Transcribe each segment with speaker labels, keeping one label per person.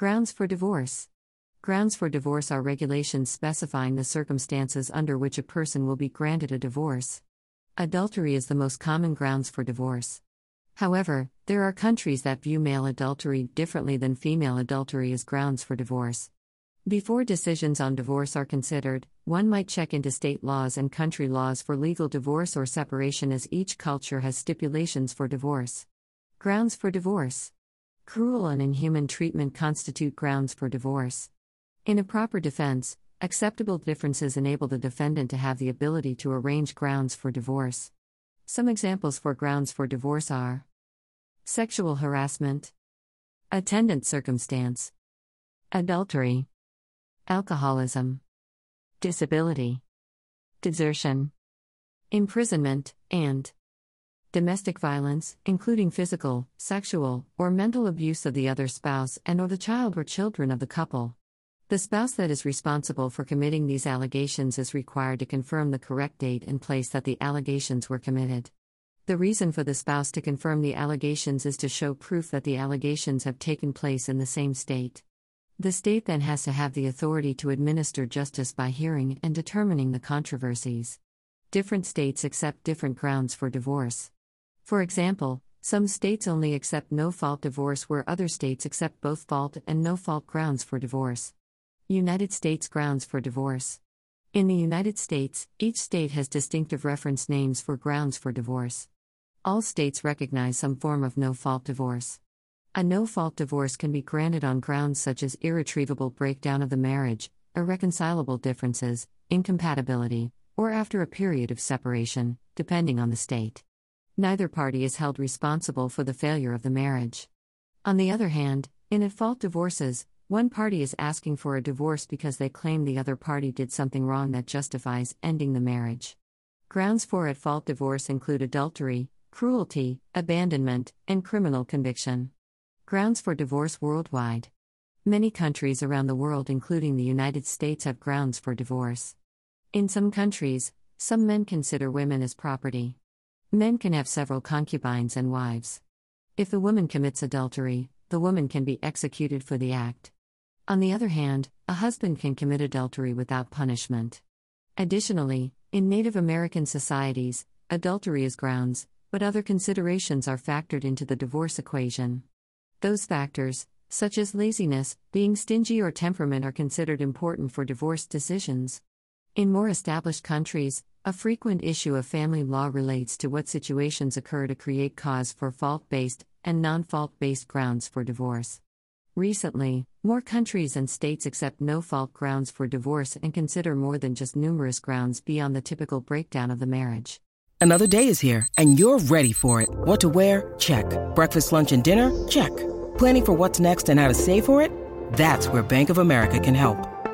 Speaker 1: Grounds for divorce. Grounds for divorce are regulations specifying the circumstances under which a person will be granted a divorce. Adultery is the most common grounds for divorce. However, there are countries that view male adultery differently than female adultery as grounds for divorce. Before decisions on divorce are considered, one might check into state laws and country laws for legal divorce or separation as each culture has stipulations for divorce. Grounds for divorce. Cruel and inhuman treatment constitute grounds for divorce. In a proper defense, acceptable differences enable the defendant to have the ability to arrange grounds for divorce. Some examples for grounds for divorce are sexual harassment, attendant circumstance, adultery, alcoholism, disability, desertion, imprisonment, and domestic violence, including physical, sexual, or mental abuse of the other spouse and or the child or children of the couple. The spouse that is responsible for committing these allegations is required to confirm the correct date and place that the allegations were committed. The reason for the spouse to confirm the allegations is to show proof that the allegations have taken place in the same state. The state then has to have the authority to administer justice by hearing and determining the controversies. Different states accept different grounds for divorce. For example, some states only accept no fault divorce where other states accept both fault and no fault grounds for divorce. United States grounds for divorce. In the United States, each state has distinctive reference names for grounds for divorce. All states recognize some form of no fault divorce. A no fault divorce can be granted on grounds such as irretrievable breakdown of the marriage, irreconcilable differences, incompatibility, or after a period of separation, depending on the state neither party is held responsible for the failure of the marriage. On the other hand, in at fault divorces, one party is asking for a divorce because they claim the other party did something wrong that justifies ending the marriage. Grounds for at fault divorce include adultery, cruelty, abandonment, and criminal conviction. Grounds for divorce worldwide. Many countries around the world, including the United States, have grounds for divorce. In some countries, some men consider women as property. Men can have several concubines and wives. If the woman commits adultery, the woman can be executed for the act. On the other hand, a husband can commit adultery without punishment. Additionally, in Native American societies, adultery is grounds, but other considerations are factored into the divorce equation. Those factors, such as laziness, being stingy, or temperament, are considered important for divorce decisions. In more established countries, a frequent issue of family law relates to what situations occur to create cause for fault based and non fault based grounds for divorce. Recently, more countries and states accept no fault grounds for divorce and consider more than just numerous grounds beyond the typical breakdown of the marriage.
Speaker 2: Another day is here, and you're ready for it. What to wear? Check. Breakfast, lunch, and dinner? Check. Planning for what's next and how to save for it? That's where Bank of America can help.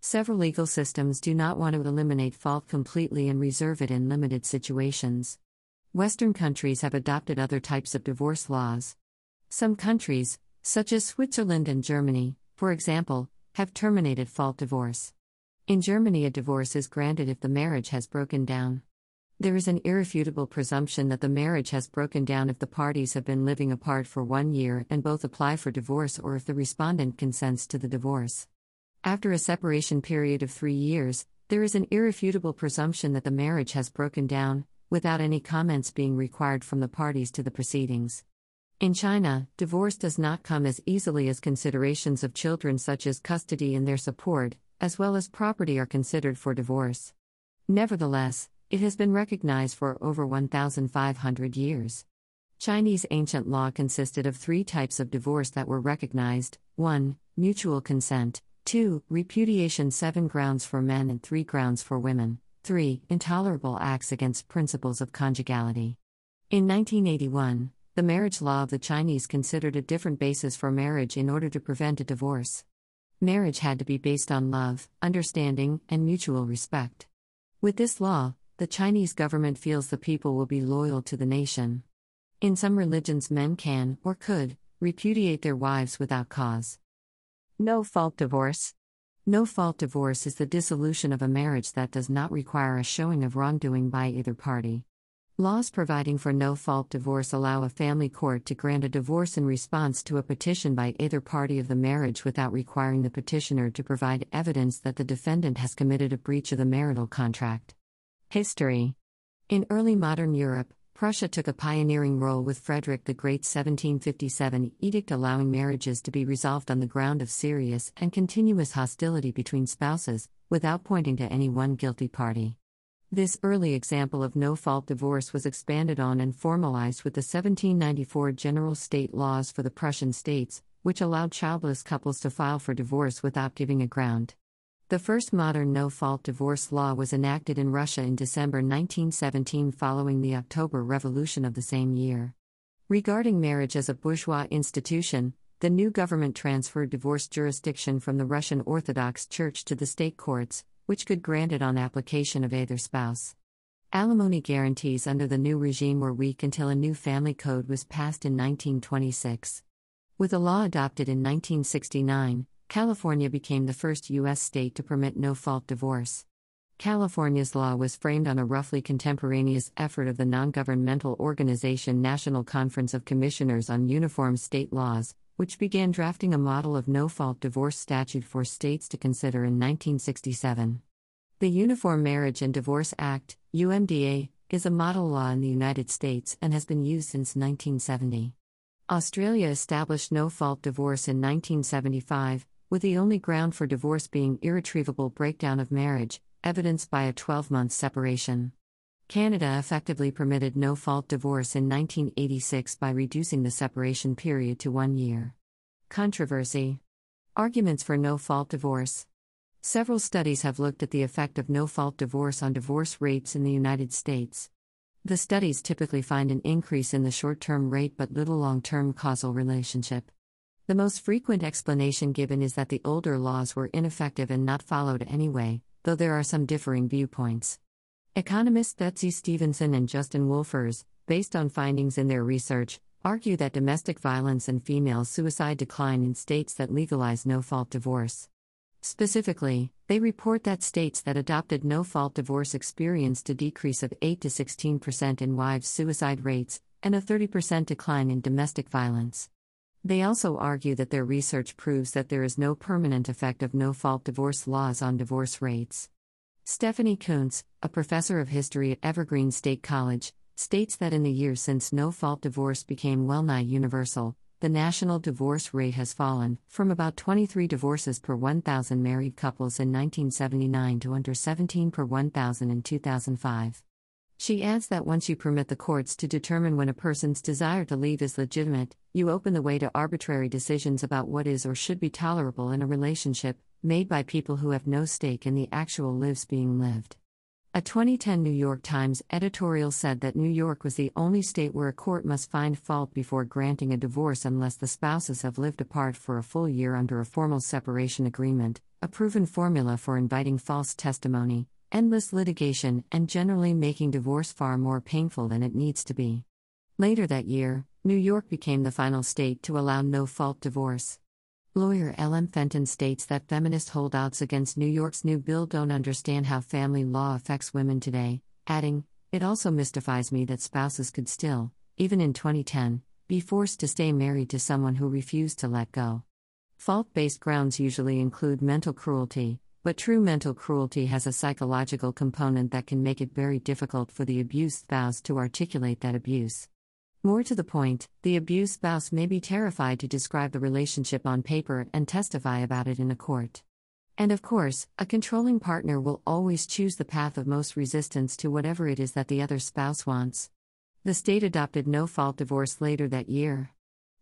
Speaker 1: Several legal systems do not want to eliminate fault completely and reserve it in limited situations. Western countries have adopted other types of divorce laws. Some countries, such as Switzerland and Germany, for example, have terminated fault divorce. In Germany, a divorce is granted if the marriage has broken down. There is an irrefutable presumption that the marriage has broken down if the parties have been living apart for one year and both apply for divorce or if the respondent consents to the divorce. After a separation period of three years, there is an irrefutable presumption that the marriage has broken down, without any comments being required from the parties to the proceedings. In China, divorce does not come as easily as considerations of children such as custody and their support, as well as property, are considered for divorce. Nevertheless, It has been recognized for over 1,500 years. Chinese ancient law consisted of three types of divorce that were recognized 1. Mutual consent, 2. Repudiation, 7 grounds for men and 3 grounds for women, 3. Intolerable acts against principles of conjugality. In 1981, the marriage law of the Chinese considered a different basis for marriage in order to prevent a divorce. Marriage had to be based on love, understanding, and mutual respect. With this law, the Chinese government feels the people will be loyal to the nation. In some religions, men can, or could, repudiate their wives without cause. No fault divorce. No fault divorce is the dissolution of a marriage that does not require a showing of wrongdoing by either party. Laws providing for no fault divorce allow a family court to grant a divorce in response to a petition by either party of the marriage without requiring the petitioner to provide evidence that the defendant has committed a breach of the marital contract. History In early modern Europe, Prussia took a pioneering role with Frederick the Great's 1757 edict allowing marriages to be resolved on the ground of serious and continuous hostility between spouses, without pointing to any one guilty party. This early example of no fault divorce was expanded on and formalized with the 1794 General State Laws for the Prussian states, which allowed childless couples to file for divorce without giving a ground. The first modern no fault divorce law was enacted in Russia in December 1917 following the October Revolution of the same year. Regarding marriage as a bourgeois institution, the new government transferred divorce jurisdiction from the Russian Orthodox Church to the state courts, which could grant it on application of either spouse. Alimony guarantees under the new regime were weak until a new family code was passed in 1926. With a law adopted in 1969, California became the first U.S. state to permit no fault divorce. California's law was framed on a roughly contemporaneous effort of the non governmental organization National Conference of Commissioners on Uniform State Laws, which began drafting a model of no fault divorce statute for states to consider in 1967. The Uniform Marriage and Divorce Act, UMDA, is a model law in the United States and has been used since 1970. Australia established no fault divorce in 1975, with the only ground for divorce being irretrievable breakdown of marriage, evidenced by a 12 month separation. Canada effectively permitted no fault divorce in 1986 by reducing the separation period to one year. Controversy Arguments for no fault divorce. Several studies have looked at the effect of no fault divorce on divorce rates in the United States. The studies typically find an increase in the short term rate but little long term causal relationship. The most frequent explanation given is that the older laws were ineffective and not followed anyway, though there are some differing viewpoints. Economists Betsy Stevenson and Justin Wolfers, based on findings in their research, argue that domestic violence and female suicide decline in states that legalize no fault divorce. Specifically, they report that states that adopted no fault divorce experienced a decrease of 8 to 16% in wives' suicide rates and a 30% decline in domestic violence. They also argue that their research proves that there is no permanent effect of no fault divorce laws on divorce rates. Stephanie Coontz, a professor of history at Evergreen State College, states that in the years since no fault divorce became well nigh universal, the national divorce rate has fallen from about 23 divorces per 1,000 married couples in 1979 to under 17 per 1,000 in 2005. She adds that once you permit the courts to determine when a person's desire to leave is legitimate, you open the way to arbitrary decisions about what is or should be tolerable in a relationship, made by people who have no stake in the actual lives being lived. A 2010 New York Times editorial said that New York was the only state where a court must find fault before granting a divorce unless the spouses have lived apart for a full year under a formal separation agreement, a proven formula for inviting false testimony, endless litigation, and generally making divorce far more painful than it needs to be. Later that year, New York became the final state to allow no fault divorce. Lawyer L.M. Fenton states that feminist holdouts against New York's new bill don't understand how family law affects women today, adding, It also mystifies me that spouses could still, even in 2010, be forced to stay married to someone who refused to let go. Fault based grounds usually include mental cruelty, but true mental cruelty has a psychological component that can make it very difficult for the abused spouse to articulate that abuse. More to the point, the abused spouse may be terrified to describe the relationship on paper and testify about it in a court. And of course, a controlling partner will always choose the path of most resistance to whatever it is that the other spouse wants. The state adopted no fault divorce later that year.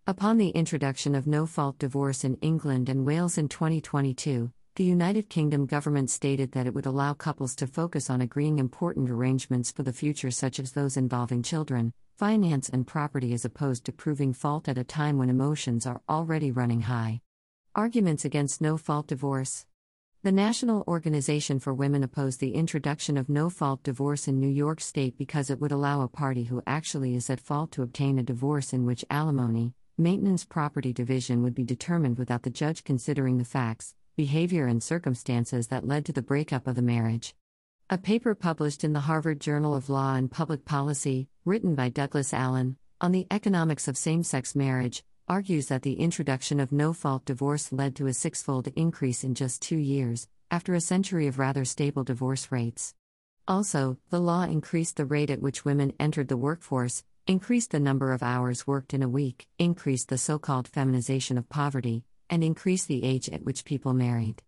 Speaker 1: Upon the introduction of no fault divorce in England and Wales in 2022, the United Kingdom government stated that it would allow couples to focus on agreeing important arrangements for the future, such as those involving children, finance, and property, as opposed to proving fault at a time when emotions are already running high. Arguments against no fault divorce. The National Organization for Women opposed the introduction of no fault divorce in New York State because it would allow a party who actually is at fault to obtain a divorce in which alimony, maintenance, property division would be determined without the judge considering the facts, behavior, and circumstances that led to the breakup of the marriage. A paper published in the Harvard Journal of Law and Public Policy, written by Douglas Allen, on the economics of same sex marriage, argues that the introduction of no fault divorce led to a sixfold increase in just two years, after a century of rather stable divorce rates. Also, the law increased the rate at which women entered the workforce, increased the number of hours worked in a week, increased the so called feminization of poverty, and increase the age at which people married.